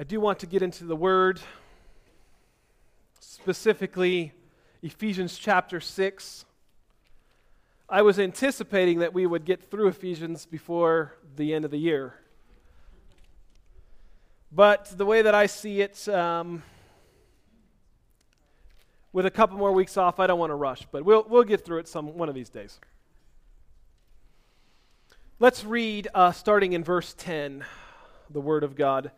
I do want to get into the word, specifically Ephesians chapter 6. I was anticipating that we would get through Ephesians before the end of the year. But the way that I see it, um, with a couple more weeks off, I don't want to rush, but we'll, we'll get through it some one of these days. Let's read uh, starting in verse 10, the Word of God.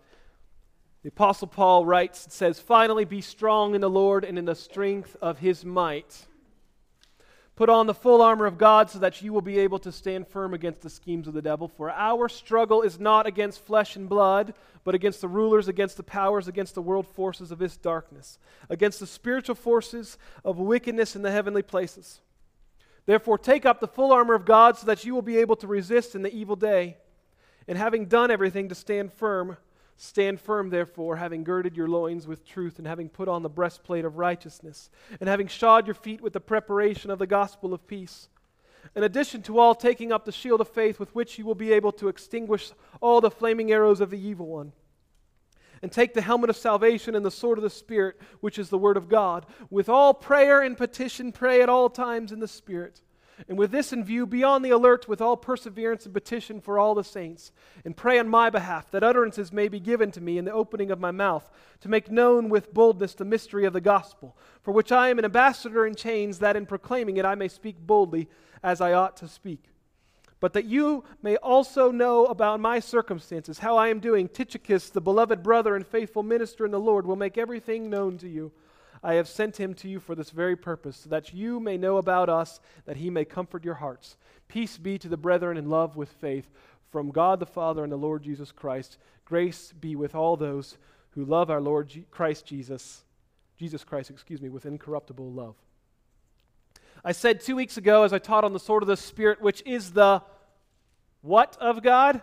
The Apostle Paul writes and says, Finally, be strong in the Lord and in the strength of his might. Put on the full armor of God so that you will be able to stand firm against the schemes of the devil. For our struggle is not against flesh and blood, but against the rulers, against the powers, against the world forces of this darkness, against the spiritual forces of wickedness in the heavenly places. Therefore, take up the full armor of God so that you will be able to resist in the evil day. And having done everything to stand firm, Stand firm, therefore, having girded your loins with truth, and having put on the breastplate of righteousness, and having shod your feet with the preparation of the gospel of peace. In addition to all, taking up the shield of faith with which you will be able to extinguish all the flaming arrows of the evil one. And take the helmet of salvation and the sword of the Spirit, which is the word of God. With all prayer and petition, pray at all times in the Spirit and with this in view, be on the alert with all perseverance and petition for all the saints, and pray on my behalf that utterances may be given to me in the opening of my mouth, to make known with boldness the mystery of the gospel, for which I am an ambassador in chains, that in proclaiming it I may speak boldly as I ought to speak. But that you may also know about my circumstances, how I am doing, Tychicus, the beloved brother and faithful minister in the Lord, will make everything known to you I have sent him to you for this very purpose, so that you may know about us, that he may comfort your hearts. Peace be to the brethren in love with faith, from God the Father and the Lord Jesus Christ. Grace be with all those who love our Lord Christ Jesus, Jesus Christ, excuse me, with incorruptible love. I said two weeks ago, as I taught on the sword of the Spirit, which is the what of God?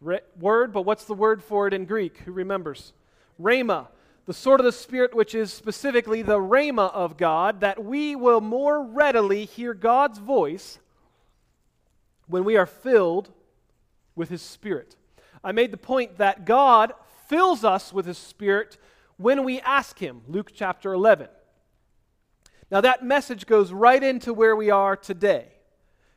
Re- word, but what's the word for it in Greek? Who remembers? Rhema the sword of the Spirit, which is specifically the rhema of God, that we will more readily hear God's voice when we are filled with His Spirit. I made the point that God fills us with His Spirit when we ask Him, Luke chapter 11. Now, that message goes right into where we are today.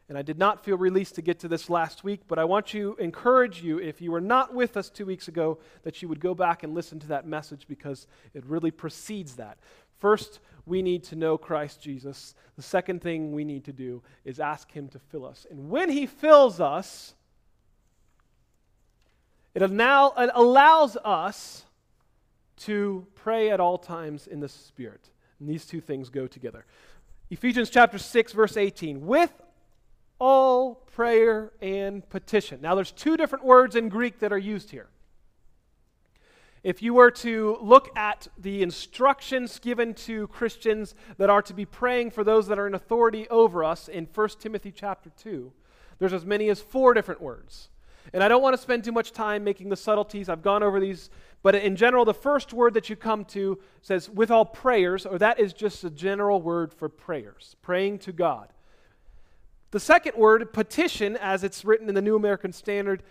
And I did not feel released to get to this last week, but I want to encourage you, if you were not with us two weeks ago, that you would go back and listen to that message because it really precedes that. First, we need to know Christ Jesus. The second thing we need to do is ask Him to fill us. And when He fills us, it now it allows us to pray at all times in the Spirit. And these two things go together. Ephesians chapter 6, verse 18. With all prayer and petition. Now, there's two different words in Greek that are used here. If you were to look at the instructions given to Christians that are to be praying for those that are in authority over us in 1 Timothy chapter 2, there's as many as four different words. And I don't want to spend too much time making the subtleties. I've gone over these. But in general, the first word that you come to says, with all prayers, or that is just a general word for prayers, praying to God. The second word, petition, as it's written in the New American Standard,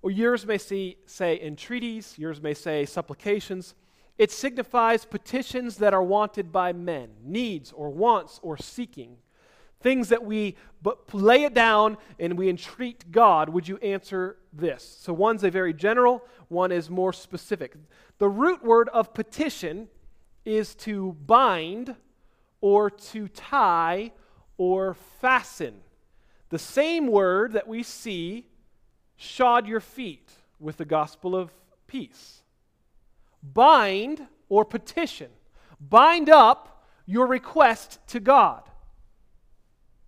or yours may see, say entreaties, yours may say supplications. It signifies petitions that are wanted by men, needs or wants or seeking. Things that we but lay it down and we entreat God. Would you answer this? So one's a very general, one is more specific. The root word of petition is to bind or to tie or fasten. The same word that we see shod your feet with the gospel of peace. Bind or petition. Bind up your request to God.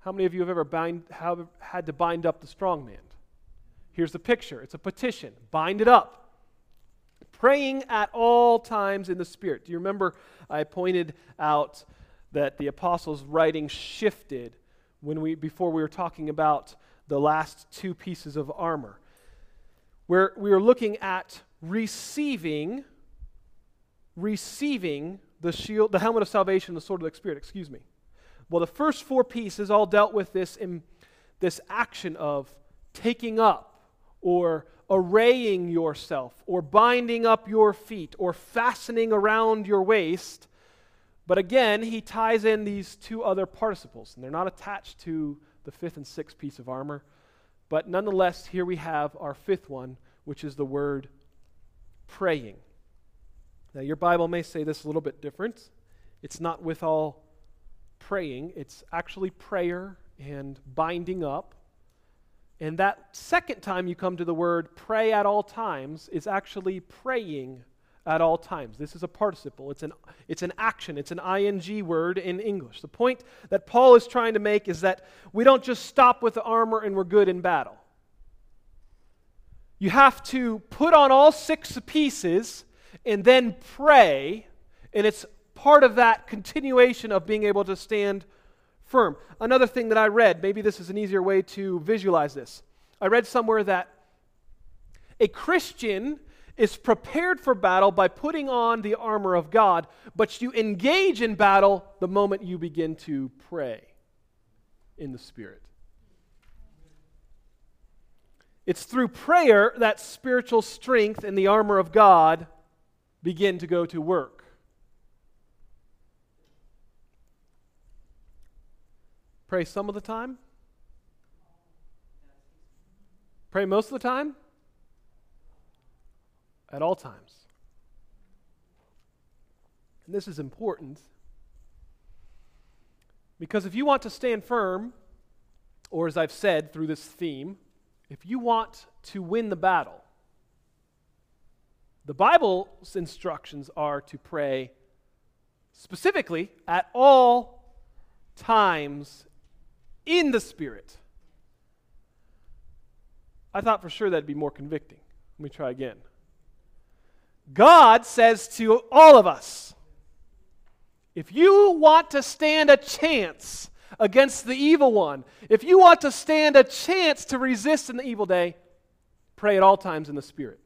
How many of you have ever bind, have had to bind up the strong man? Here's the picture it's a petition. Bind it up. Praying at all times in the Spirit. Do you remember I pointed out that the apostles' writing shifted when we, before we were talking about the last two pieces of armor, where we are looking at receiving, receiving the shield, the helmet of salvation, the sword of the Spirit, excuse me. Well, the first four pieces all dealt with this, in, this action of taking up or arraying yourself, or binding up your feet, or fastening around your waist. But again, he ties in these two other participles, and they're not attached to the fifth and sixth piece of armor. But nonetheless, here we have our fifth one, which is the word praying. Now, your Bible may say this a little bit different. It's not with all praying, it's actually prayer and binding up. And that second time you come to the word pray at all times is actually praying at all times. This is a participle. It's an, it's an action. It's an ing word in English. The point that Paul is trying to make is that we don't just stop with the armor and we're good in battle. You have to put on all six pieces and then pray, and it's part of that continuation of being able to stand firm. Another thing that I read, maybe this is an easier way to visualize this. I read somewhere that a Christian is prepared for battle by putting on the armor of God, but you engage in battle the moment you begin to pray in the Spirit. It's through prayer that spiritual strength and the armor of God begin to go to work. Pray some of the time? Pray most of the time? At all times. And this is important because if you want to stand firm, or as I've said through this theme, if you want to win the battle, the Bible's instructions are to pray specifically at all times in the Spirit. I thought for sure that'd be more convicting. Let me try again. God says to all of us if you want to stand a chance against the evil one, if you want to stand a chance to resist in the evil day, pray at all times in the Spirit.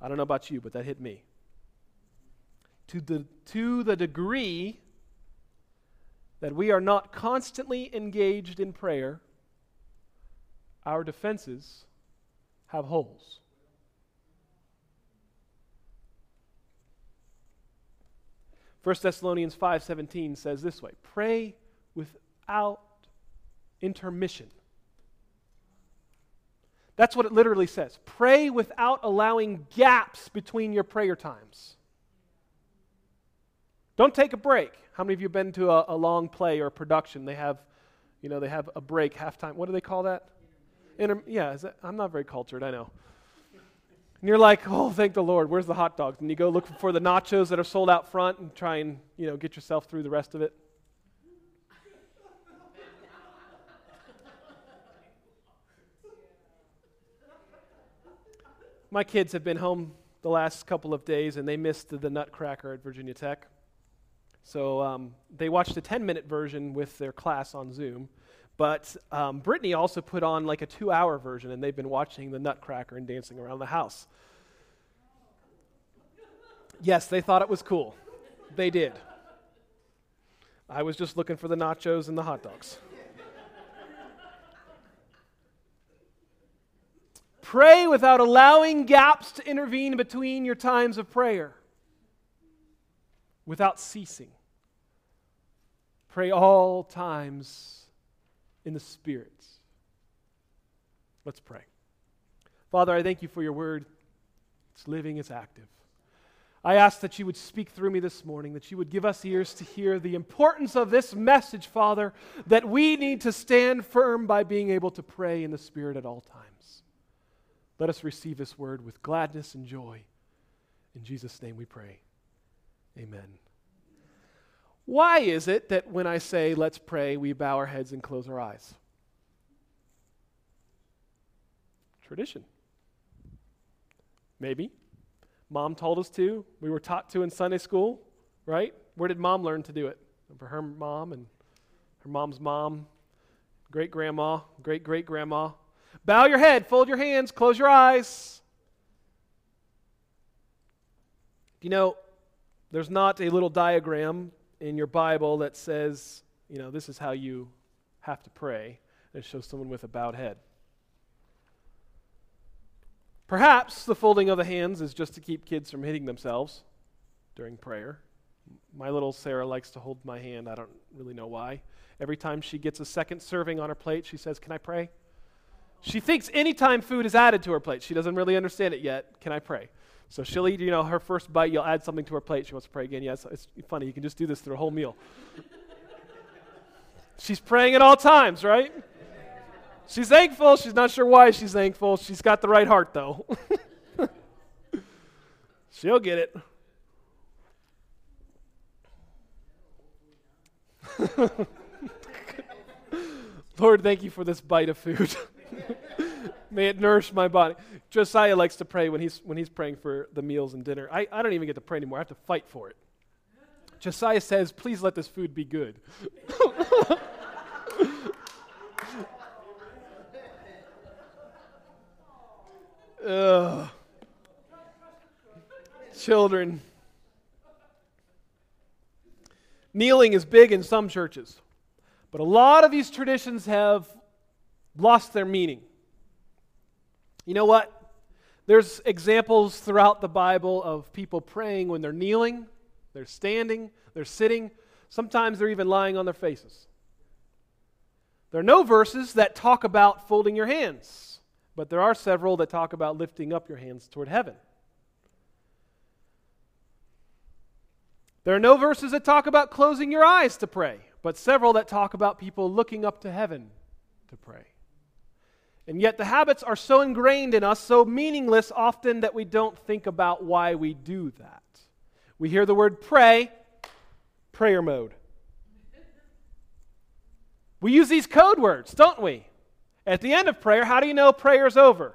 I don't know about you, but that hit me. To the, to the degree that we are not constantly engaged in prayer, our defenses have holes. First Thessalonians 5:17 says this way: Pray without intermission. That's what it literally says. Pray without allowing gaps between your prayer times. Don't take a break. How many of you have been to a, a long play or a production? They have, you know, they have a break, halftime. What do they call that? Inter- yeah, that, I'm not very cultured, I know. And you're like, oh, thank the Lord, where's the hot dogs? And you go look for the nachos that are sold out front and try and, you know, get yourself through the rest of it. My kids have been home the last couple of days and they missed the, Nutcracker at Virginia Tech. So um, they watched a 10 minute version with their class on Zoom. But um, Brittany also put on like a two hour version, and they've been watching the Nutcracker and dancing around the house. Yes, they thought it was cool. They did. I was just looking for the nachos and the hot dogs. Pray without allowing gaps to intervene between your times of prayer, without ceasing. Pray all times in the Spirit. Let's pray. Father, I thank you for your word. It's living, it's active. I ask that you would speak through me this morning, that you would give us ears to hear the importance of this message, Father, that we need to stand firm by being able to pray in the Spirit at all times. Let us receive this word with gladness and joy. In Jesus' name we pray. Amen. Why is it that when I say let's pray, we bow our heads and close our eyes? Tradition. Maybe. Mom told us to. We were taught to in Sunday school, right? Where did mom learn to do it? For her mom and her mom's mom, great grandma, great great grandma. Bow your head, fold your hands, close your eyes. You know, there's not a little diagram in your Bible that says, you know, this is how you have to pray, and it shows someone with a bowed head. Perhaps the folding of the hands is just to keep kids from hitting themselves during prayer. My little Sarah likes to hold my hand. I don't really know why. Every time she gets a second serving on her plate, she says, Can I pray? She thinks anytime food is added to her plate, she doesn't really understand it yet. Can I pray? So she'll eat, you know, her first bite, you'll add something to her plate. She wants to pray again. Yes, it's, it's funny. You can just do this through a whole meal. She's praying at all times, right? She's thankful. She's not sure why she's thankful. She's got the right heart, though. She'll get it. Lord, thank you for this bite of food. May it nourish my body. Josiah likes to pray when he's, when he's praying for the meals and dinner. I, I don't even get to pray anymore. I have to fight for it. Josiah says, Please let this food be good. Ugh. Children. Kneeling is big in some churches, but a lot of these traditions have lost their meaning. You know what? There's examples throughout the Bible of people praying when they're kneeling, they're standing, they're sitting. Sometimes they're even lying on their faces. There are no verses that talk about folding your hands, but there are several that talk about lifting up your hands toward heaven. There are no verses that talk about closing your eyes to pray, but several that talk about people looking up to heaven to pray. And yet the habits are so ingrained in us, so meaningless often that we don't think about why we do that. We hear the word pray, prayer mode. We use these code words, don't we? At the end of prayer, how do you know prayer's over?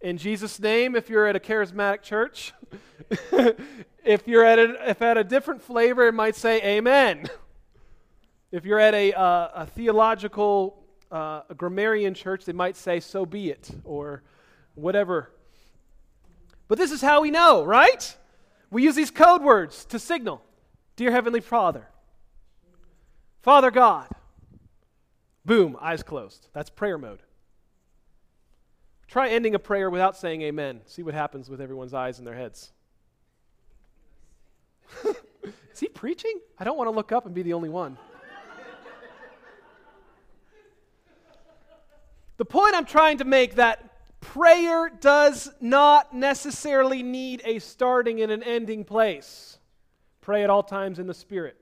In Jesus' name, if you're at a charismatic church, if you're at a, if at a different flavor, it might say amen. If you're at a, uh, a theological uh, a grammarian church, they might say, so be it, or whatever. But this is how we know, right? We use these code words to signal Dear Heavenly Father, Father God. Boom, eyes closed. That's prayer mode. Try ending a prayer without saying amen. See what happens with everyone's eyes and their heads. Is he preaching? I don't want to look up and be the only one. The point I'm trying to make that prayer does not necessarily need a starting and an ending place. Pray at all times in the Spirit.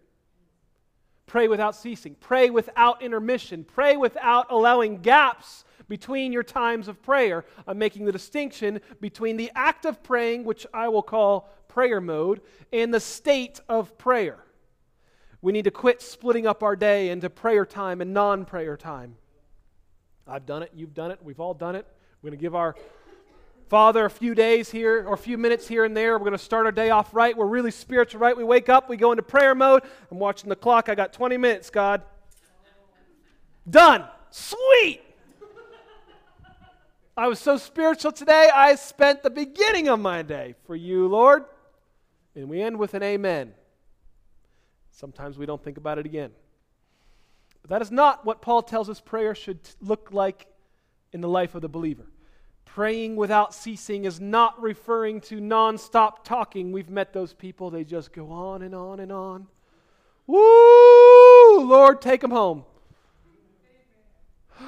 Pray without ceasing. Pray without intermission. Pray without allowing gaps between your times of prayer. I'm making the distinction between the act of praying, which I will call prayer mode, and the state of prayer. We need to quit splitting up our day into prayer time and non prayer time. I've done it, you've done it, we've all done it. We're going to give our Father a few days here or a few minutes here and there. We're going to start our day off right. We're really spiritual, right? We wake up, we go into prayer mode. I'm watching the clock. I got 20 minutes, God. Done. Sweet. I was so spiritual today, I spent the beginning of my day for you, Lord. And we end with an amen. Sometimes we don't think about it again. But that is not what Paul tells us prayer should look like in the life of the believer. Praying without ceasing is not referring to nonstop talking. We've met those people, they just go on and on and on. Woo! Lord, take them home.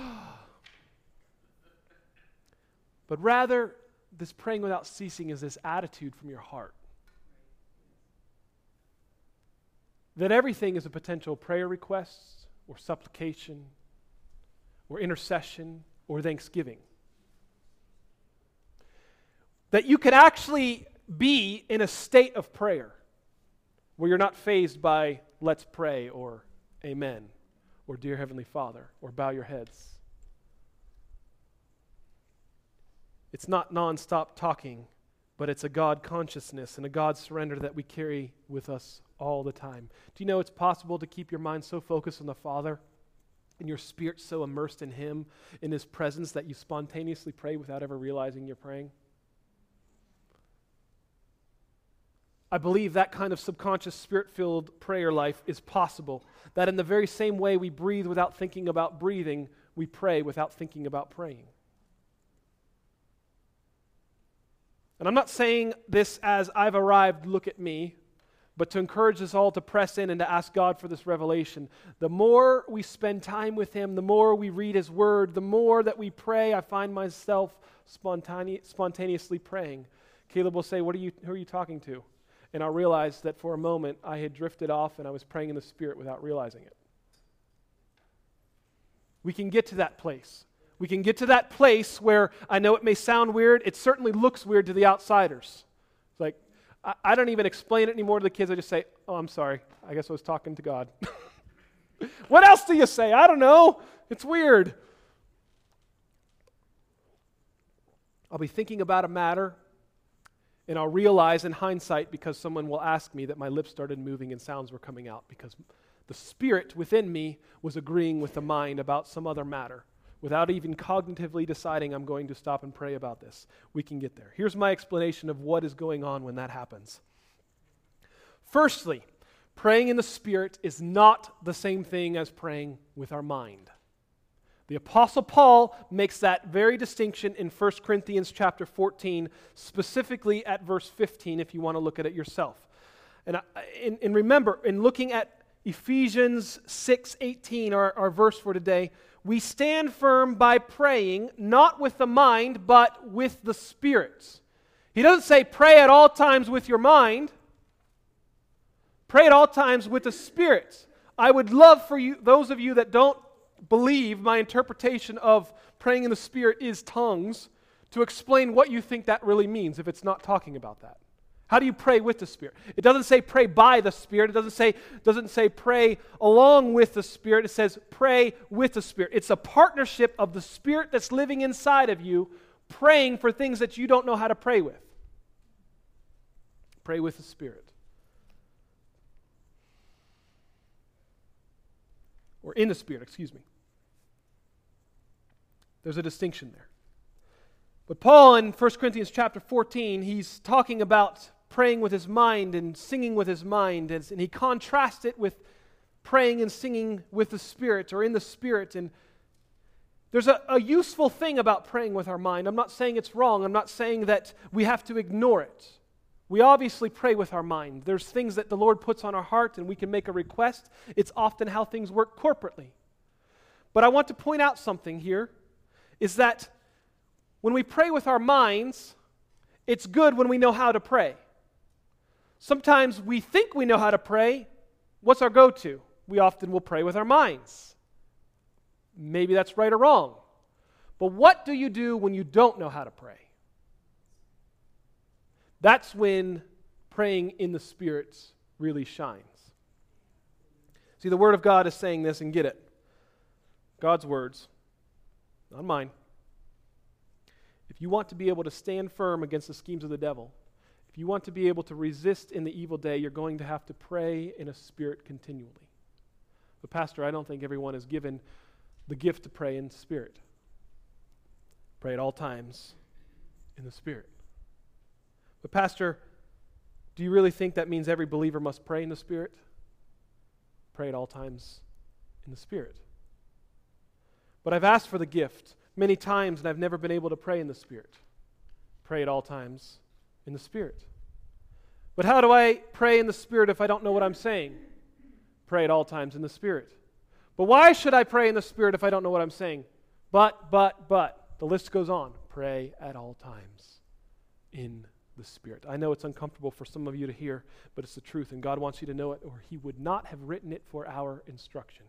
but rather, this praying without ceasing is this attitude from your heart. That everything is a potential prayer request, or supplication or intercession or thanksgiving. That you can actually be in a state of prayer where you're not fazed by let's pray or amen or dear Heavenly Father or bow your heads. It's not nonstop talking, but it's a God consciousness and a God surrender that we carry with us all the time. Do you know it's possible to keep your mind so focused on the Father and your spirit so immersed in Him, in His presence, that you spontaneously pray without ever realizing you're praying? I believe that kind of subconscious, spirit filled prayer life is possible. That in the very same way we breathe without thinking about breathing, we pray without thinking about praying. And I'm not saying this as I've arrived, look at me, but to encourage us all to press in and to ask God for this revelation. The more we spend time with Him, the more we read His Word, the more that we pray, I find myself spontane- spontaneously praying. Caleb will say, what are you, Who are you talking to? And I'll realize that for a moment I had drifted off and I was praying in the Spirit without realizing it. We can get to that place. We can get to that place where I know it may sound weird. It certainly looks weird to the outsiders. It's like, I, I don't even explain it anymore to the kids. I just say, oh, I'm sorry. I guess I was talking to God. what else do you say? I don't know. It's weird. I'll be thinking about a matter, and I'll realize in hindsight because someone will ask me that my lips started moving and sounds were coming out because the spirit within me was agreeing with the mind about some other matter without even cognitively deciding I'm going to stop and pray about this. We can get there. Here's my explanation of what is going on when that happens. Firstly, praying in the Spirit is not the same thing as praying with our mind. The apostle Paul makes that very distinction in 1 Corinthians chapter 14, specifically at verse 15 if you want to look at it yourself. And, and, and remember, in looking at Ephesians 6:18, our, our verse for today, we stand firm by praying, not with the mind, but with the Spirit. He doesn't say pray at all times with your mind. Pray at all times with the Spirit. I would love for you, those of you that don't believe my interpretation of praying in the Spirit is tongues, to explain what you think that really means if it's not talking about that. How do you pray with the Spirit? It doesn't say pray by the Spirit. It doesn't say, doesn't say pray along with the Spirit. It says pray with the Spirit. It's a partnership of the Spirit that's living inside of you, praying for things that you don't know how to pray with. Pray with the Spirit. Or in the Spirit, excuse me. There's a distinction there. But Paul in 1 Corinthians chapter 14, he's talking about praying with his mind and singing with his mind. And, and he contrasts it with praying and singing with the Spirit or in the Spirit. And there's a, a useful thing about praying with our mind. I'm not saying it's wrong, I'm not saying that we have to ignore it. We obviously pray with our mind. There's things that the Lord puts on our heart and we can make a request. It's often how things work corporately. But I want to point out something here is that when we pray with our minds, it's good when we know how to pray. Sometimes we think we know how to pray. What's our go to? We often will pray with our minds. Maybe that's right or wrong. But what do you do when you don't know how to pray? That's when praying in the Spirit really shines. See, the Word of God is saying this, and get it. God's words, not mine. If you want to be able to stand firm against the schemes of the devil, if you want to be able to resist in the evil day, you're going to have to pray in a spirit continually. But, Pastor, I don't think everyone is given the gift to pray in spirit. Pray at all times in the spirit. But, Pastor, do you really think that means every believer must pray in the spirit? Pray at all times in the spirit. But I've asked for the gift many times and I've never been able to pray in the spirit. Pray at all times in the Spirit. But how do I pray in the Spirit if I don't know what I'm saying? Pray at all times in the Spirit. But why should I pray in the Spirit if I don't know what I'm saying? But, but, but. The list goes on. Pray at all times in the Spirit. I know it's uncomfortable for some of you to hear, but it's the truth, and God wants you to know it, or He would not have written it for our instruction.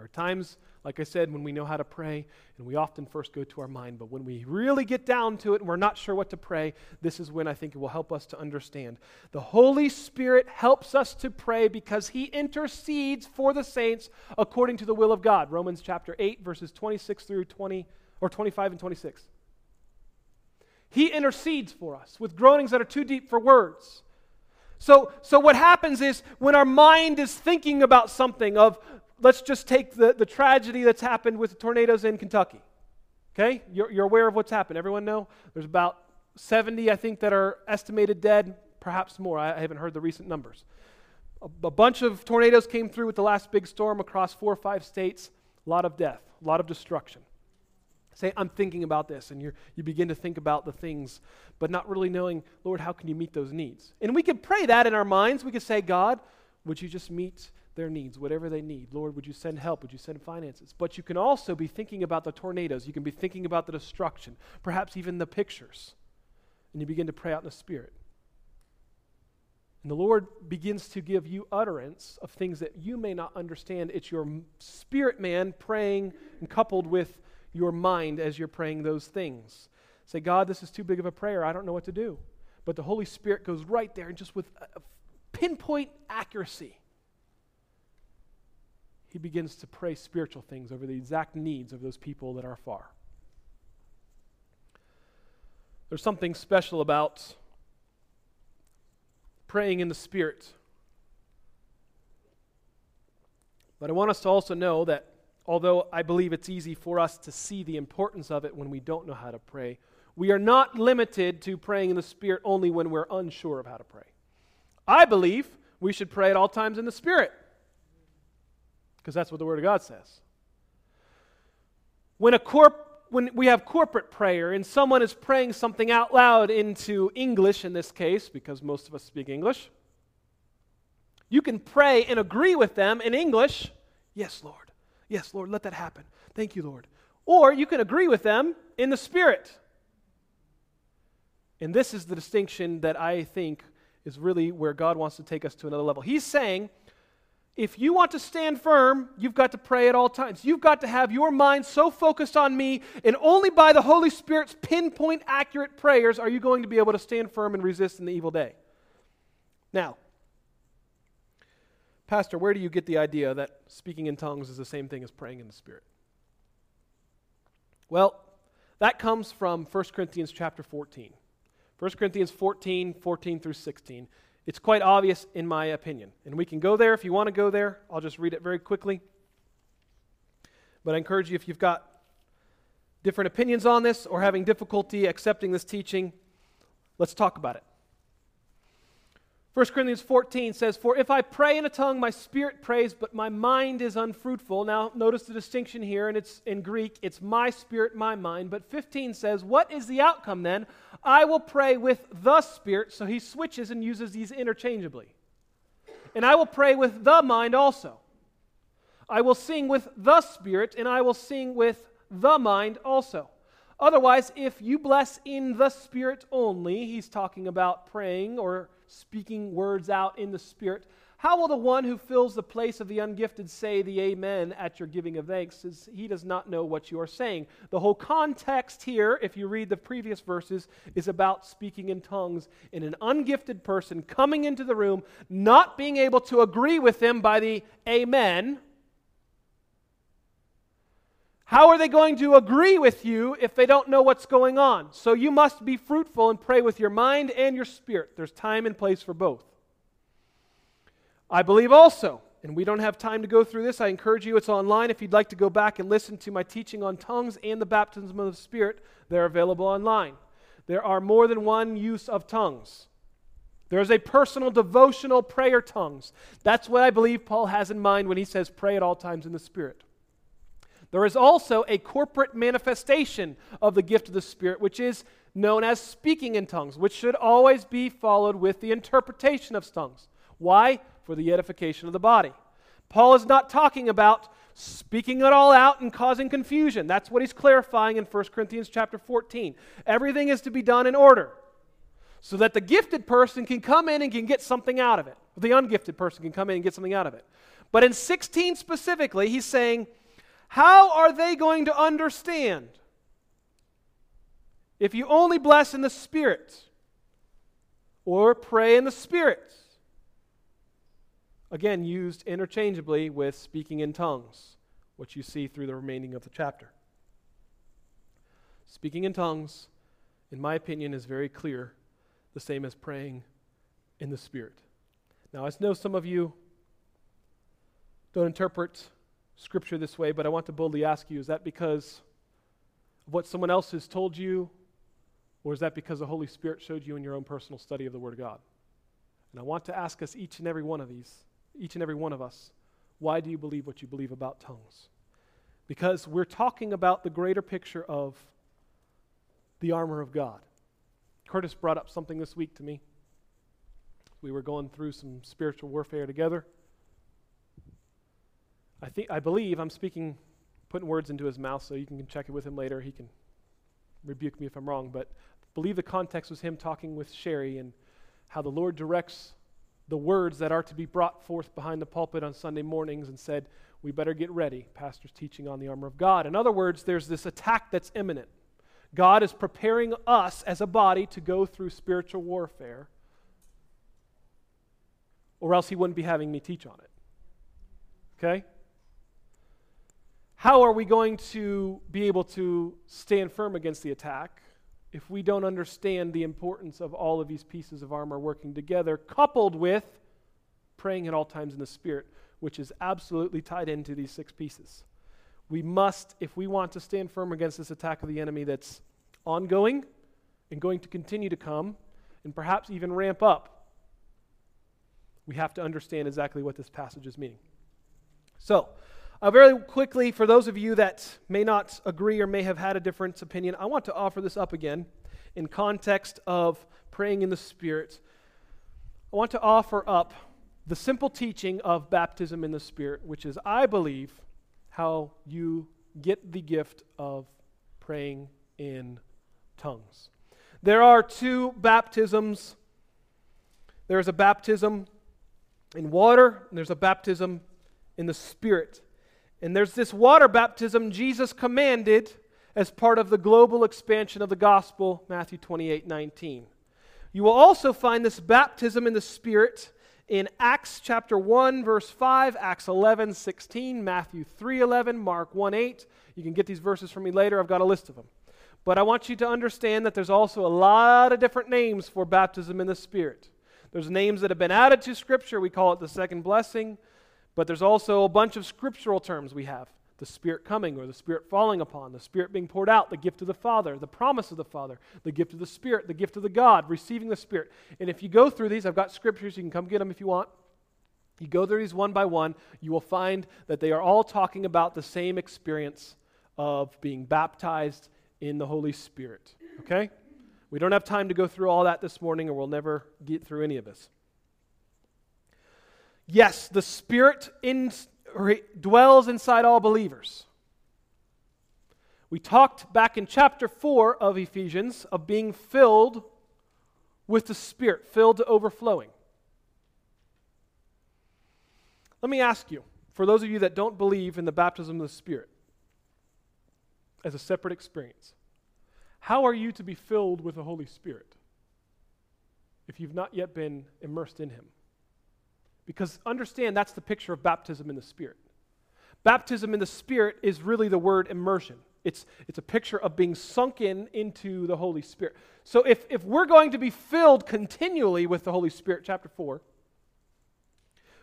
There are times, like I said, when we know how to pray, and we often first go to our mind. But when we really get down to it and we're not sure what to pray, this is when I think it will help us to understand. The Holy Spirit helps us to pray because He intercedes for the saints according to the will of God. Romans chapter 8, verses 26 through 20, or 25 and 26. He intercedes for us with groanings that are too deep for words. So, so what happens is when our mind is thinking about something of let's just take the, the tragedy that's happened with the tornadoes in Kentucky. Okay? You're, you're aware of what's happened. Everyone know? There's about 70, I think, that are estimated dead, perhaps more. I, I haven't heard the recent numbers. A, a bunch of tornadoes came through with the last big storm across four or five states. A lot of death, a lot of destruction. Say, I'm thinking about this, and you you begin to think about the things, but not really knowing, Lord, how can you meet those needs? And we can pray that in our minds. We could say, God, would you just meet their needs, whatever they need? Lord, would you send help? Would you send finances? But you can also be thinking about the tornadoes. You can be thinking about the destruction, perhaps even the pictures. And you begin to pray out in the Spirit. And the Lord begins to give you utterance of things that you may not understand. It's your spirit man praying and coupled with your mind as you're praying those things. Say, God, this is too big of a prayer. I don't know what to do. But the Holy Spirit goes right there and just with pinpoint accuracy, He begins to pray spiritual things over the exact needs of those people that are far. There's something special about praying in the Spirit. But I want us to also know that although I believe it's easy for us to see the importance of it when we don't know how to pray, we are not limited to praying in the Spirit only when we're unsure of how to pray. I believe we should pray at all times in the Spirit because that's what the Word of God says. When, a corp- when we have corporate prayer and someone is praying something out loud into English in this case, because most of us speak English, you can pray and agree with them in English. Yes, Lord. Yes, Lord, let that happen. Thank you, Lord. Or you can agree with them in the Spirit. And this is the distinction that I think is really where God wants to take us to another level. He's saying, if you want to stand firm, you've got to pray at all times. You've got to have your mind so focused on me, and only by the Holy Spirit's pinpoint accurate prayers are you going to be able to stand firm and resist in the evil day. Now, Pastor, where do you get the idea that speaking in tongues is the same thing as praying in the Spirit? Well, that comes from 1 Corinthians chapter 14. 1 Corinthians 14, 14 through 16. It's quite obvious, in my opinion. And we can go there if you want to go there. I'll just read it very quickly. But I encourage you, if you've got different opinions on this or having difficulty accepting this teaching, let's talk about it. 1 Corinthians 14 says, For if I pray in a tongue, my spirit prays, but my mind is unfruitful. Now, notice the distinction here, and it's in Greek, it's my spirit, my mind. But 15 says, What is the outcome then? I will pray with the spirit. So he switches and uses these interchangeably. And I will pray with the mind also. I will sing with the spirit, and I will sing with the mind also. Otherwise, if you bless in the spirit only, he's talking about praying or speaking words out in the Spirit, how will the one who fills the place of the ungifted say the Amen at your giving of thanks, as he does not know what you are saying? The whole context here, if you read the previous verses, is about speaking in tongues in an ungifted person coming into the room, not being able to agree with them by the Amen how are they going to agree with you if they don't know what's going on? So you must be fruitful and pray with your mind and your spirit. There's time and place for both. I believe also, and we don't have time to go through this, I encourage you, it's online. If you'd like to go back and listen to my teaching on tongues and the baptism of the Spirit, they're available online. There are more than one use of tongues. There's a personal devotional prayer tongues. That's what I believe Paul has in mind when he says pray at all times in the Spirit. There is also a corporate manifestation of the gift of the Spirit, which is known as speaking in tongues, which should always be followed with the interpretation of tongues. Why? For the edification of the body. Paul is not talking about speaking it all out and causing confusion. That's what he's clarifying in 1 Corinthians chapter 14. Everything is to be done in order so that the gifted person can come in and can get something out of it. The ungifted person can come in and get something out of it. But in 16 specifically, he's saying, how are they going to understand if you only bless in the Spirit or pray in the Spirit? Again, used interchangeably with speaking in tongues, which you see through the remaining of the chapter. Speaking in tongues, in my opinion, is very clear, the same as praying in the Spirit. Now, I know some of you don't interpret Scripture this way, but I want to boldly ask you is that because of what someone else has told you, or is that because the Holy Spirit showed you in your own personal study of the Word of God? And I want to ask us each and every one of these, each and every one of us, why do you believe what you believe about tongues? because we're talking about the greater picture of the armor of God. Curtis brought up something this week to me. We were going through some spiritual warfare together. I think I believe I'm speaking putting words into his mouth so you can check it with him later. He can rebuke me if I'm wrong, but I believe the context was him talking with Sherry and how the Lord directs the words that are to be brought forth behind the pulpit on Sunday mornings and said, We better get ready. Pastor's teaching on the armor of God. In other words, there's this attack that's imminent. God is preparing us as a body to go through spiritual warfare, or else He wouldn't be having me teach on it. Okay? How are we going to be able to stand firm against the attack if we don't understand the importance of all of these pieces of armor working together, coupled with praying at all times in the Spirit, which is absolutely tied into these six pieces? We must, if we want to stand firm against this attack of the enemy that's ongoing and going to continue to come and perhaps even ramp up, we have to understand exactly what this passage is meaning. So, uh, very quickly, for those of you that may not agree or may have had a different opinion, I want to offer this up again in context of praying in the Spirit. I want to offer up the simple teaching of baptism in the Spirit, which is, I believe, how you get the gift of praying in tongues. There are two baptisms there's a baptism in water, and there's a baptism in the Spirit. And there's this water baptism Jesus commanded as part of the global expansion of the gospel, Matthew 28 19. You will also find this baptism in the Spirit in Acts chapter 1, verse 5, Acts 11, 16, Matthew 3, 11, Mark 1, 8. You can get these verses from me later. I've got a list of them. But I want you to understand that there's also a lot of different names for baptism in the Spirit. There's names that have been added to Scripture. We call it the second blessing. But there's also a bunch of scriptural terms we have the Spirit coming or the Spirit falling upon, the Spirit being poured out, the gift of the Father, the promise of the Father, the gift of the Spirit, the gift of the God, receiving the Spirit. And if you go through these, I've got scriptures, you can come get them if you want. You go through these one by one, you will find that they are all talking about the same experience of being baptized in the Holy Spirit. Okay? We don't have time to go through all that this morning, or we'll never get through any of this. Yes, the Spirit in, dwells inside all believers. We talked back in chapter 4 of Ephesians of being filled with the Spirit, filled to overflowing. Let me ask you, for those of you that don't believe in the baptism of the Spirit as a separate experience, how are you to be filled with the Holy Spirit if you've not yet been immersed in Him? Because understand that's the picture of baptism in the Spirit. Baptism in the Spirit is really the word immersion. It's, it's a picture of being sunk in into the Holy Spirit. So if, if we're going to be filled continually with the Holy Spirit, chapter 4,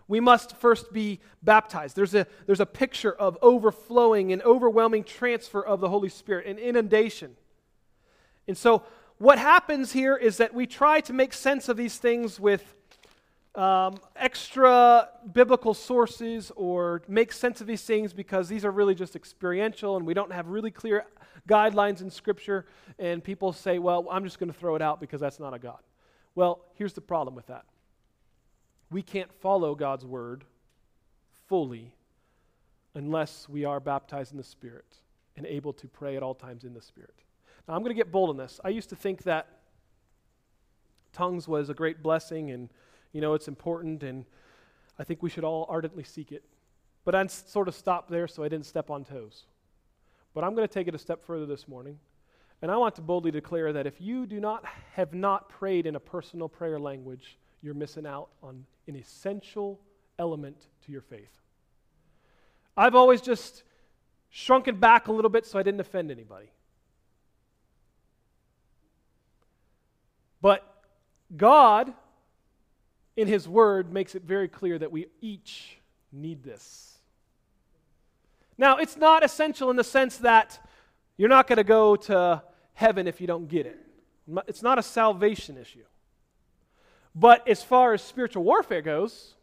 we must first be baptized. There's a, there's a picture of overflowing and overwhelming transfer of the Holy Spirit, an inundation. And so what happens here is that we try to make sense of these things with um, extra biblical sources or make sense of these things because these are really just experiential and we don't have really clear guidelines in Scripture. And people say, well, I'm just going to throw it out because that's not a God. Well, here's the problem with that we can't follow God's word fully unless we are baptized in the Spirit and able to pray at all times in the Spirit. Now, I'm going to get bold in this. I used to think that tongues was a great blessing and you know, it's important, and I think we should all ardently seek it. But I sort of stopped there so I didn't step on toes. But I'm going to take it a step further this morning. And I want to boldly declare that if you do not have not prayed in a personal prayer language, you're missing out on an essential element to your faith. I've always just shrunken back a little bit so I didn't offend anybody. But God in His Word makes it very clear that we each need this. Now, it's not essential in the sense that you're not going to go to heaven if you don't get it. It's not a salvation issue. But as far as spiritual warfare goes,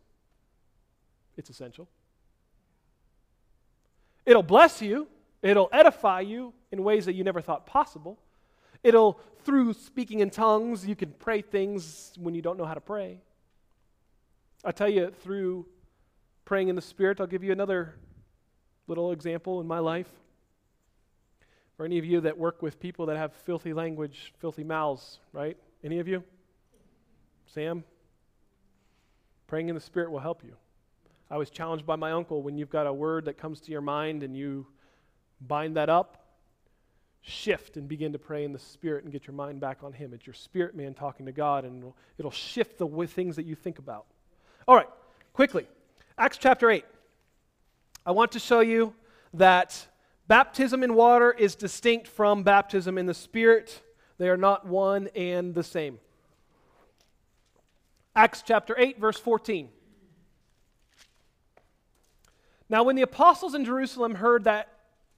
it's essential. It'll bless you, It'll edify you in ways that you never thought possible. It'll, through speaking in tongues, you can pray things when you don't know how to pray. I tell you, through praying in the Spirit, I'll give you another little example in my life. For any of you that work with people that have filthy language, filthy mouths, right? Any of you? Sam? Praying in the Spirit will help you. I was challenged by my uncle when you've got a word that comes to your mind and you bind that up, shift and begin to pray in the Spirit and get your mind back on Him. It's your spirit man talking to God, and it'll, it'll shift the things that you think about. All right, quickly. Acts chapter 8. I want to show you that baptism in water is distinct from baptism in the Spirit. They are not one and the same. Acts chapter 8, verse 14. Now, when the apostles in Jerusalem heard that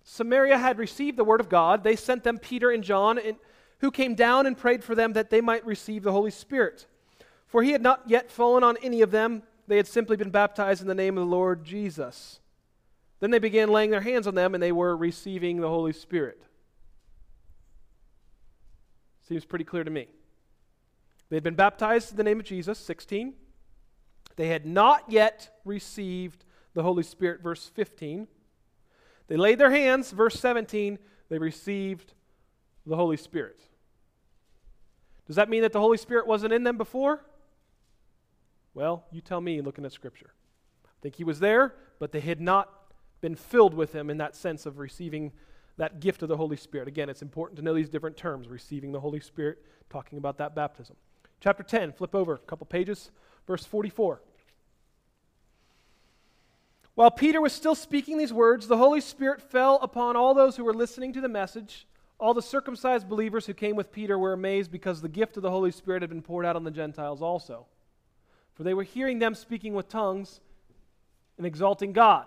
Samaria had received the word of God, they sent them Peter and John, who came down and prayed for them that they might receive the Holy Spirit. For he had not yet fallen on any of them, they had simply been baptized in the name of the Lord Jesus. Then they began laying their hands on them, and they were receiving the Holy Spirit. Seems pretty clear to me. They had been baptized in the name of Jesus, 16. They had not yet received the Holy Spirit, verse 15. They laid their hands, verse 17. They received the Holy Spirit. Does that mean that the Holy Spirit wasn't in them before? Well, you tell me looking at Scripture. I think he was there, but they had not been filled with him in that sense of receiving that gift of the Holy Spirit. Again, it's important to know these different terms receiving the Holy Spirit, talking about that baptism. Chapter 10, flip over a couple pages, verse 44. While Peter was still speaking these words, the Holy Spirit fell upon all those who were listening to the message. All the circumcised believers who came with Peter were amazed because the gift of the Holy Spirit had been poured out on the Gentiles also. For they were hearing them speaking with tongues and exalting God.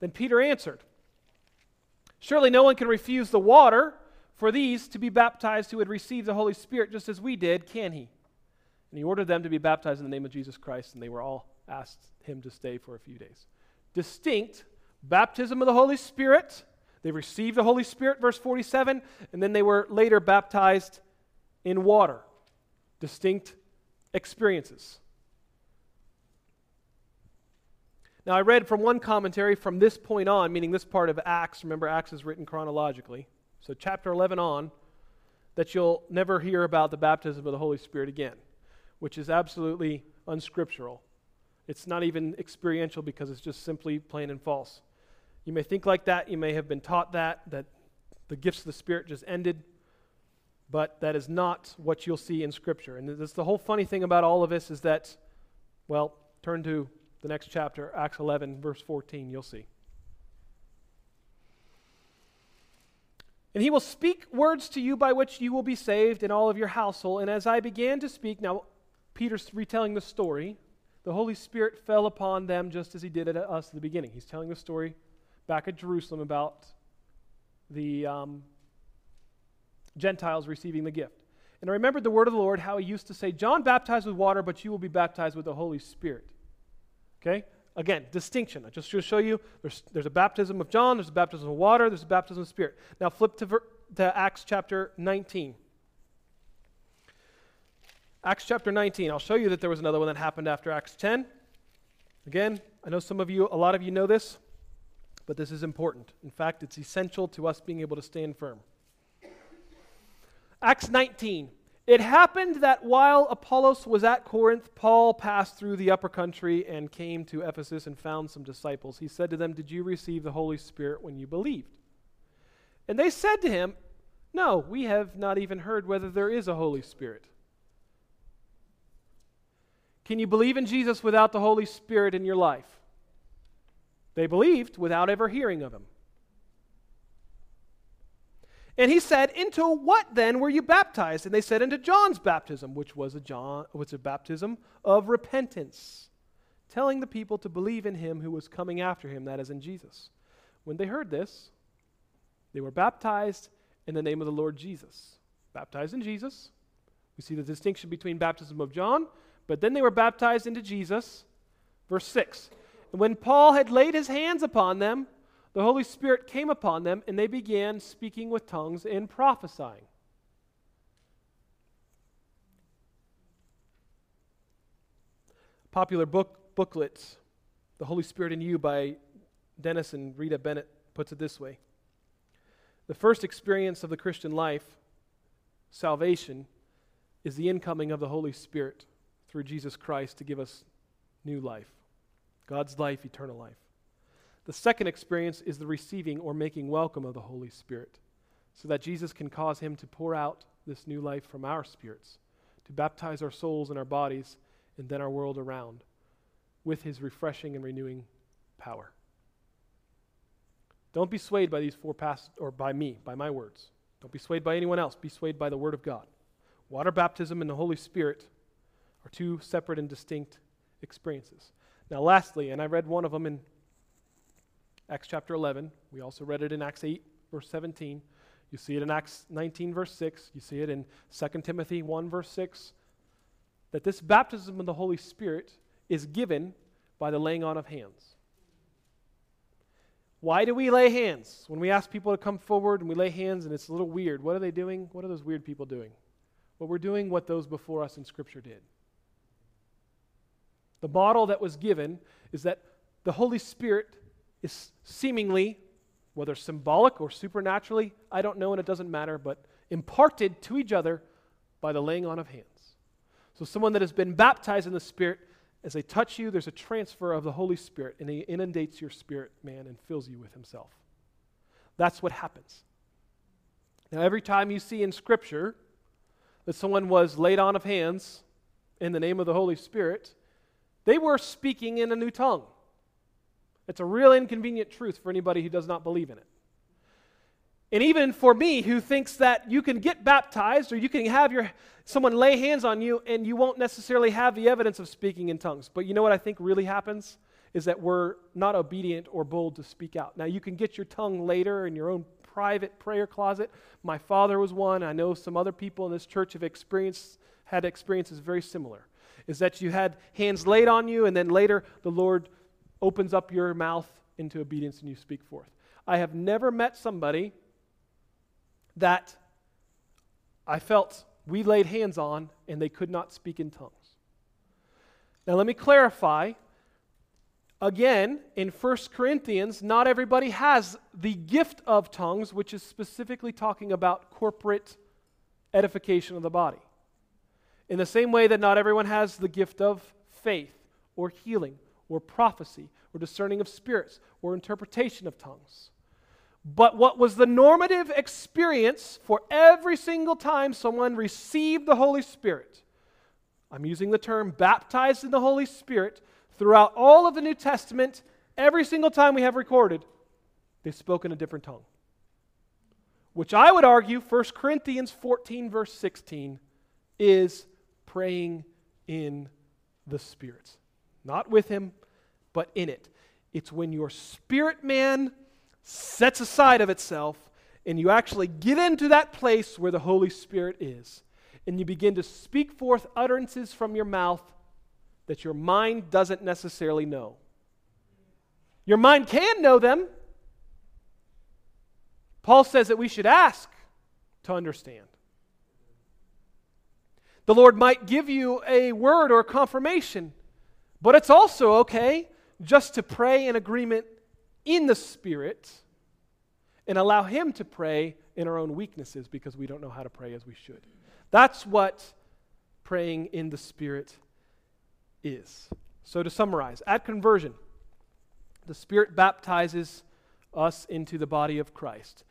Then Peter answered, Surely no one can refuse the water for these to be baptized who had received the Holy Spirit just as we did, can he? And he ordered them to be baptized in the name of Jesus Christ, and they were all asked him to stay for a few days. Distinct baptism of the Holy Spirit. They received the Holy Spirit, verse 47, and then they were later baptized in water. Distinct experiences. Now, I read from one commentary from this point on, meaning this part of Acts, remember, Acts is written chronologically. So, chapter 11 on, that you'll never hear about the baptism of the Holy Spirit again, which is absolutely unscriptural. It's not even experiential because it's just simply plain and false. You may think like that, you may have been taught that, that the gifts of the Spirit just ended, but that is not what you'll see in Scripture. And that's the whole funny thing about all of this is that, well, turn to the next chapter, Acts 11, verse 14, you'll see. And he will speak words to you by which you will be saved in all of your household. And as I began to speak, now Peter's retelling the story, the Holy Spirit fell upon them just as he did at us at the beginning. He's telling the story back at Jerusalem about the um, Gentiles receiving the gift. And I remembered the word of the Lord, how he used to say, John baptized with water, but you will be baptized with the Holy Spirit. Okay? Again, distinction. I just to show you there's, there's a baptism of John, there's a baptism of water, there's a baptism of Spirit. Now flip to, ver- to Acts chapter 19. Acts chapter 19. I'll show you that there was another one that happened after Acts 10. Again, I know some of you, a lot of you know this, but this is important. In fact, it's essential to us being able to stand firm. Acts 19. It happened that while Apollos was at Corinth, Paul passed through the upper country and came to Ephesus and found some disciples. He said to them, Did you receive the Holy Spirit when you believed? And they said to him, No, we have not even heard whether there is a Holy Spirit. Can you believe in Jesus without the Holy Spirit in your life? They believed without ever hearing of him. And he said, Into what then were you baptized? And they said, Into John's baptism, which was a, John, was a baptism of repentance, telling the people to believe in him who was coming after him, that is, in Jesus. When they heard this, they were baptized in the name of the Lord Jesus. Baptized in Jesus. We see the distinction between baptism of John, but then they were baptized into Jesus. Verse 6. And when Paul had laid his hands upon them, the Holy Spirit came upon them and they began speaking with tongues and prophesying. Popular book booklets, The Holy Spirit in You by Dennis and Rita Bennett puts it this way. The first experience of the Christian life, salvation, is the incoming of the Holy Spirit through Jesus Christ to give us new life. God's life, eternal life. The second experience is the receiving or making welcome of the Holy Spirit, so that Jesus can cause him to pour out this new life from our spirits, to baptize our souls and our bodies, and then our world around with his refreshing and renewing power. Don't be swayed by these four passages, or by me, by my words. Don't be swayed by anyone else. Be swayed by the Word of God. Water baptism and the Holy Spirit are two separate and distinct experiences. Now, lastly, and I read one of them in Acts chapter 11. We also read it in Acts 8, verse 17. You see it in Acts 19, verse 6. You see it in 2 Timothy 1, verse 6. That this baptism of the Holy Spirit is given by the laying on of hands. Why do we lay hands? When we ask people to come forward and we lay hands and it's a little weird, what are they doing? What are those weird people doing? Well, we're doing what those before us in Scripture did. The model that was given is that the Holy Spirit is seemingly, whether symbolic or supernaturally, I don't know and it doesn't matter, but imparted to each other by the laying on of hands. So, someone that has been baptized in the Spirit, as they touch you, there's a transfer of the Holy Spirit, and He inundates your spirit, man, and fills you with Himself. That's what happens. Now, every time you see in Scripture that someone was laid on of hands in the name of the Holy Spirit, they were speaking in a new tongue. It's a real inconvenient truth for anybody who does not believe in it. And even for me who thinks that you can get baptized or you can have your someone lay hands on you and you won't necessarily have the evidence of speaking in tongues. But you know what I think really happens is that we're not obedient or bold to speak out. Now you can get your tongue later in your own private prayer closet. My father was one. I know some other people in this church have experienced had experiences very similar. Is that you had hands laid on you and then later the Lord opens up your mouth into obedience and you speak forth. I have never met somebody that I felt we laid hands on and they could not speak in tongues. Now, let me clarify. Again, in 1 Corinthians, not everybody has the gift of tongues, which is specifically talking about corporate edification of the body. In the same way that not everyone has the gift of faith or healing or prophecy or discerning of spirits or interpretation of tongues. But what was the normative experience for every single time someone received the Holy Spirit? I'm using the term baptized in the Holy Spirit throughout all of the New Testament, every single time we have recorded, they spoke in a different tongue. Which I would argue, 1 Corinthians 14, verse 16, is praying in the Spirit. Not with Him, but in it. It's when your spirit man sets aside of itself and you actually get into that place where the Holy Spirit is. And you begin to speak forth utterances from your mouth that your mind doesn't necessarily know. Your mind can know them. Paul says that we should ask to understand. The Lord might give you a word or confirmation, but it's also okay just to pray in agreement in the Spirit and allow Him to pray in our own weaknesses because we don't know how to pray as we should. That's what praying in the Spirit is. So, to summarize, at conversion, the Spirit baptizes us into the body of Christ.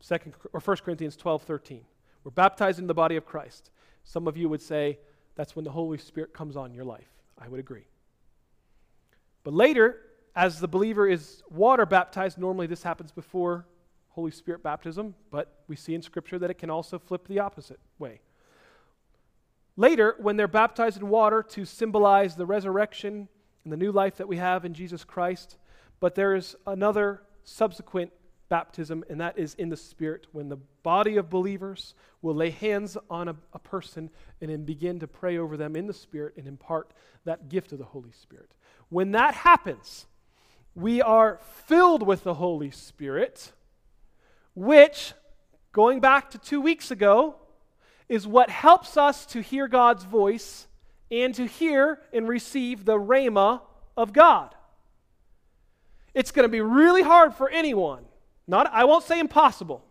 Second or 1 Corinthians 12, 13. We're baptized in the body of Christ. Some of you would say that's when the Holy Spirit comes on your life. I would agree. But later, as the believer is water baptized, normally this happens before Holy Spirit baptism, but we see in Scripture that it can also flip the opposite way. Later, when they're baptized in water to symbolize the resurrection and the new life that we have in Jesus Christ, but there is another subsequent baptism, and that is in the Spirit, when the body of believers will lay hands on a, a, person and then begin to pray over them in the Spirit and impart that gift of the Holy Spirit. When that happens, we are filled with the Holy Spirit, which, going back to two weeks ago, is what helps us to hear God's voice and to hear and receive the rhema of God. It's going to be really hard for anyone. Not I won't say impossible.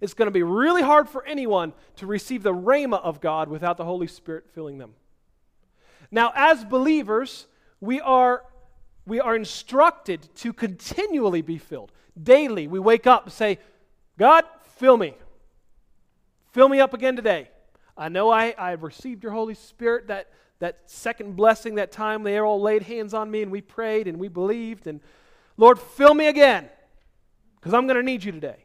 It's going to be really hard for anyone to receive the rhema of God without the Holy Spirit filling them. Now, as believers, we are we are instructed to continually be filled. Daily, we wake up and say, God, fill me. Fill me up again today. I know I, I've received your Holy Spirit, that, that second blessing, that time they all laid hands on me and we prayed and we believed. And Lord, fill me again because I'm going to need you today.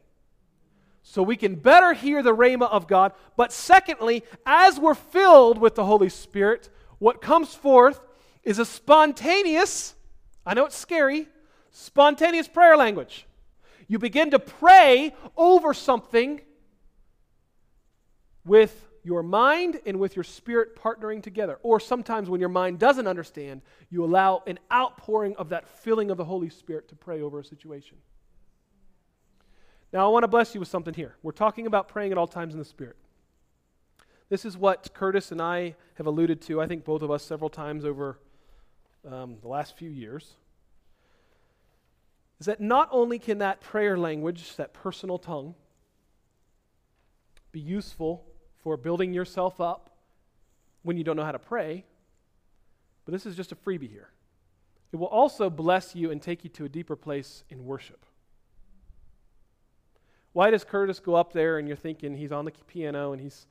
So we can better hear the rhema of God. But secondly, as we're filled with the Holy Spirit, what comes forth is a spontaneous, I know it's scary, spontaneous prayer language. You begin to pray over something with your mind and with your spirit partnering together. Or sometimes when your mind doesn't understand, you allow an outpouring of that filling of the Holy Spirit to pray over a situation. Now, I want to bless you with something here. We're talking about praying at all times in the Spirit. This is what Curtis and I have alluded to, I think both of us, several times over um, the last few years. Is that not only can that prayer language, that personal tongue, be useful for building yourself up when you don't know how to pray, but this is just a freebie here. It will also bless you and take you to a deeper place in worship. Why does Curtis go up there and you're thinking he's on the piano and he's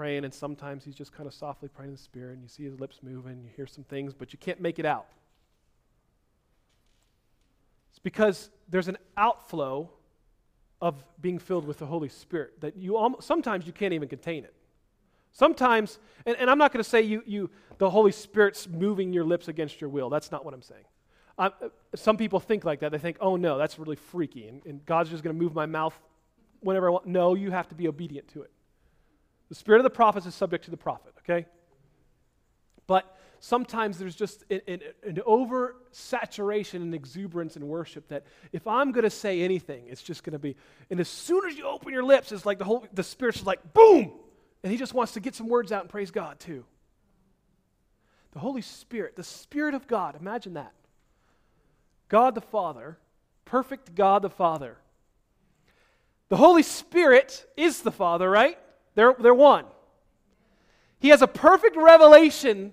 praying, and sometimes he's just kind of softly praying in the Spirit, and you see his lips moving, you hear some things, but you can't make it out? It's because there's an outflow of being filled with the Holy Spirit that you almost, sometimes you can't even contain it. Sometimes, and, and I'm not going to say you, you, the Holy Spirit's moving your lips against your will. That's not what I'm saying. I, some people think like that. They think, oh no, that's really freaky, and, and God's just going to move my mouth whenever I want. No, you have to be obedient to it. The spirit of the prophets is subject to the prophet, okay? But sometimes there's just an, an, an oversaturation and exuberance in worship that if I'm going to say anything, it's just going to be, and as soon as you open your lips, it's like the whole, the spirit's like, boom! And he just wants to get some words out and praise God too. The Holy Spirit, the Spirit of God, imagine that. God the Father, perfect God the Father. The Holy Spirit is the Father, right? They're, they're one. He has a perfect revelation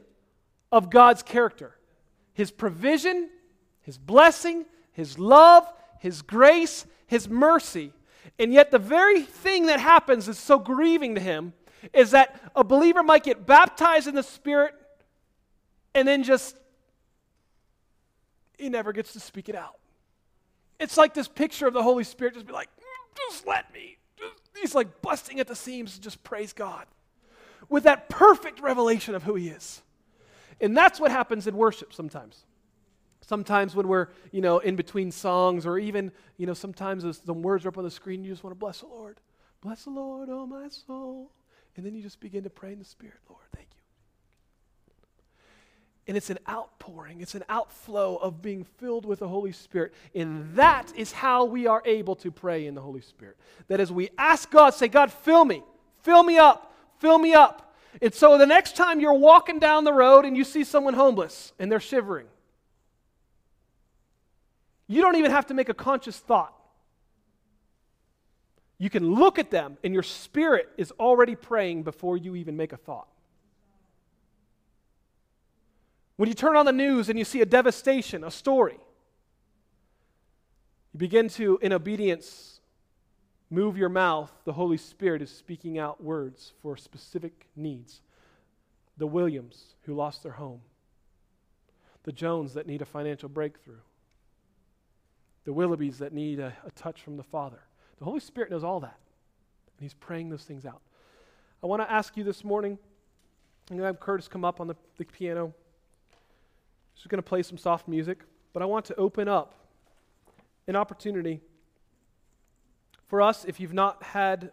of God's character His provision, His blessing, His love, His grace, His mercy. And yet, the very thing that happens is so grieving to Him is that a believer might get baptized in the Spirit and then just, he never gets to speak it out. It's like this picture of the Holy Spirit just be like, mm, just let me. He's like busting at the seams to just praise God with that perfect revelation of who He is. And that's what happens in worship sometimes. Sometimes when we're, you know, in between songs, or even, you know, sometimes the words are up on the screen, you just want to bless the Lord. Bless the Lord, oh my soul. And then you just begin to pray in the Spirit, Lord, thank you. And it's an outpouring, it's an outflow of being filled with the Holy Spirit. And that is how we are able to pray in the Holy Spirit. That as we ask God, say, God, fill me, fill me up, fill me up. And so the next time you're walking down the road and you see someone homeless and they're shivering, you don't even have to make a conscious thought. You can look at them and your spirit is already praying before you even make a thought. When you turn on the news and you see a devastation, a story, you begin to, in obedience, move your mouth, the Holy Spirit is speaking out words for specific needs. The Williams who lost their home, the Jones that need a financial breakthrough, the Willoughbys that need a, a touch from the Father. The Holy Spirit knows all that, and He's praying those things out. I want to ask you this morning, I'm going to have Curtis come up on the, the piano. He's going to play some soft music, but I want to open up an opportunity for us, if you've not had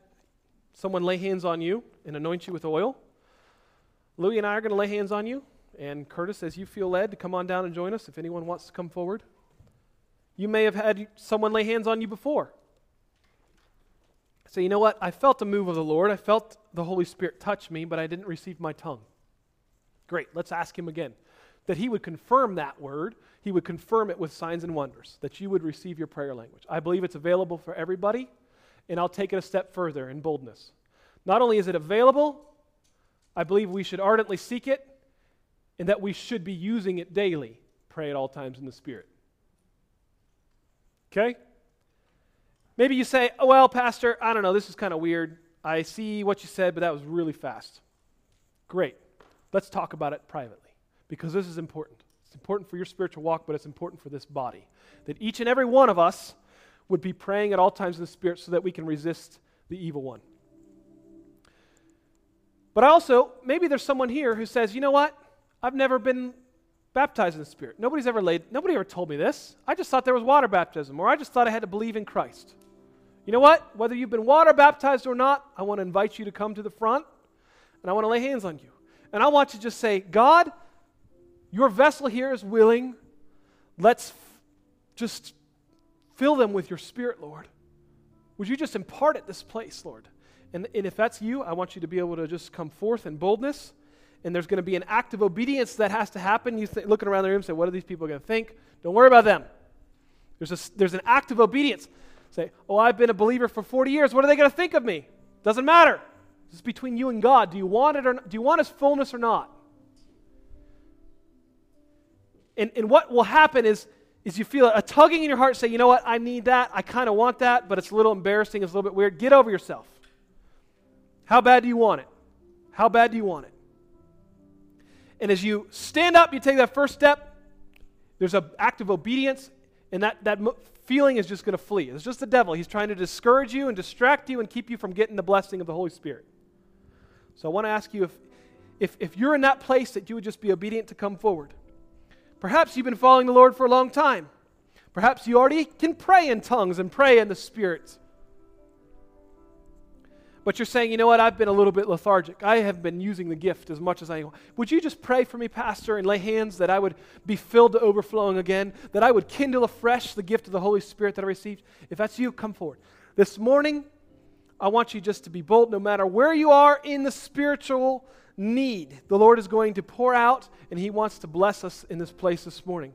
someone lay hands on you and anoint you with oil, Louis and I are going to lay hands on you. And Curtis, as you feel led to come on down and join us, if anyone wants to come forward. You may have had someone lay hands on you before. Say, you know what? I felt the move of the Lord. I felt the Holy Spirit touch me, but I didn't receive my tongue. Great. Let's ask Him again that He would confirm that word. He would confirm it with signs and wonders, that you would receive your prayer language. I believe it's available for everybody, and I'll take it a step further in boldness. Not only is it available, I believe we should ardently seek it, and that we should be using it daily. Pray at all times in the Spirit. Okay? Maybe you say, oh, well, Pastor, I don't know, this is kind of weird. I see what you said, but that was really fast. Great. Let's talk about it privately because this is important. It's important for your spiritual walk, but it's important for this body. That each and every one of us would be praying at all times in the Spirit so that we can resist the evil one. But I also, maybe there's someone here who says, you know what? I've never been baptized in the Spirit. Nobody's ever laid, nobody ever told me this. I just thought there was water baptism, or I just thought I had to believe in Christ. You know what? Whether you've been water baptized or not, I want to invite you to come to the front and I want to lay hands on you. And I want you to just say, God, your vessel here is willing. Let's f- just fill them with your spirit, Lord. Would you just impart at this place, Lord? And, and if that's you, I want you to be able to just come forth in boldness and there's going to be an act of obedience that has to happen. You th- looking around the room say, What are these people going to think? Don't worry about them. There's, a, there's an act of obedience. Say, Oh, I've been a believer for 40 years. What are they going to think of me? Doesn't matter. It's between you and God. Do you want it or not? do you want his fullness or not? And, and what will happen is, is you feel a tugging in your heart, say, you know what, I need that, I kind of want that, but it's a little embarrassing, it's a little bit weird. Get over yourself. How bad do you want it? How bad do you want it? And as you stand up, you take that first step, there's an act of obedience, and that, that feeling is just going to flee. It's just the devil. He's trying to discourage you and distract you and keep you from getting the blessing of the Holy Spirit. So I want to ask you if, if, if you're in that place that you would just be obedient to come forward. Perhaps you've been following the Lord for a long time. Perhaps you already can pray in tongues and pray in the Spirit but you're saying, you know what, I've been a little bit lethargic. I have been using the gift as much as I want. Would you just pray for me, Pastor, and lay hands that I would be filled to overflowing again, that I would kindle afresh the gift of the Holy Spirit that I received? If that's you, come forward. This morning, I want you just to be bold no matter where you are in the spiritual need. The Lord is going to pour out, and He wants to bless us in this place this morning.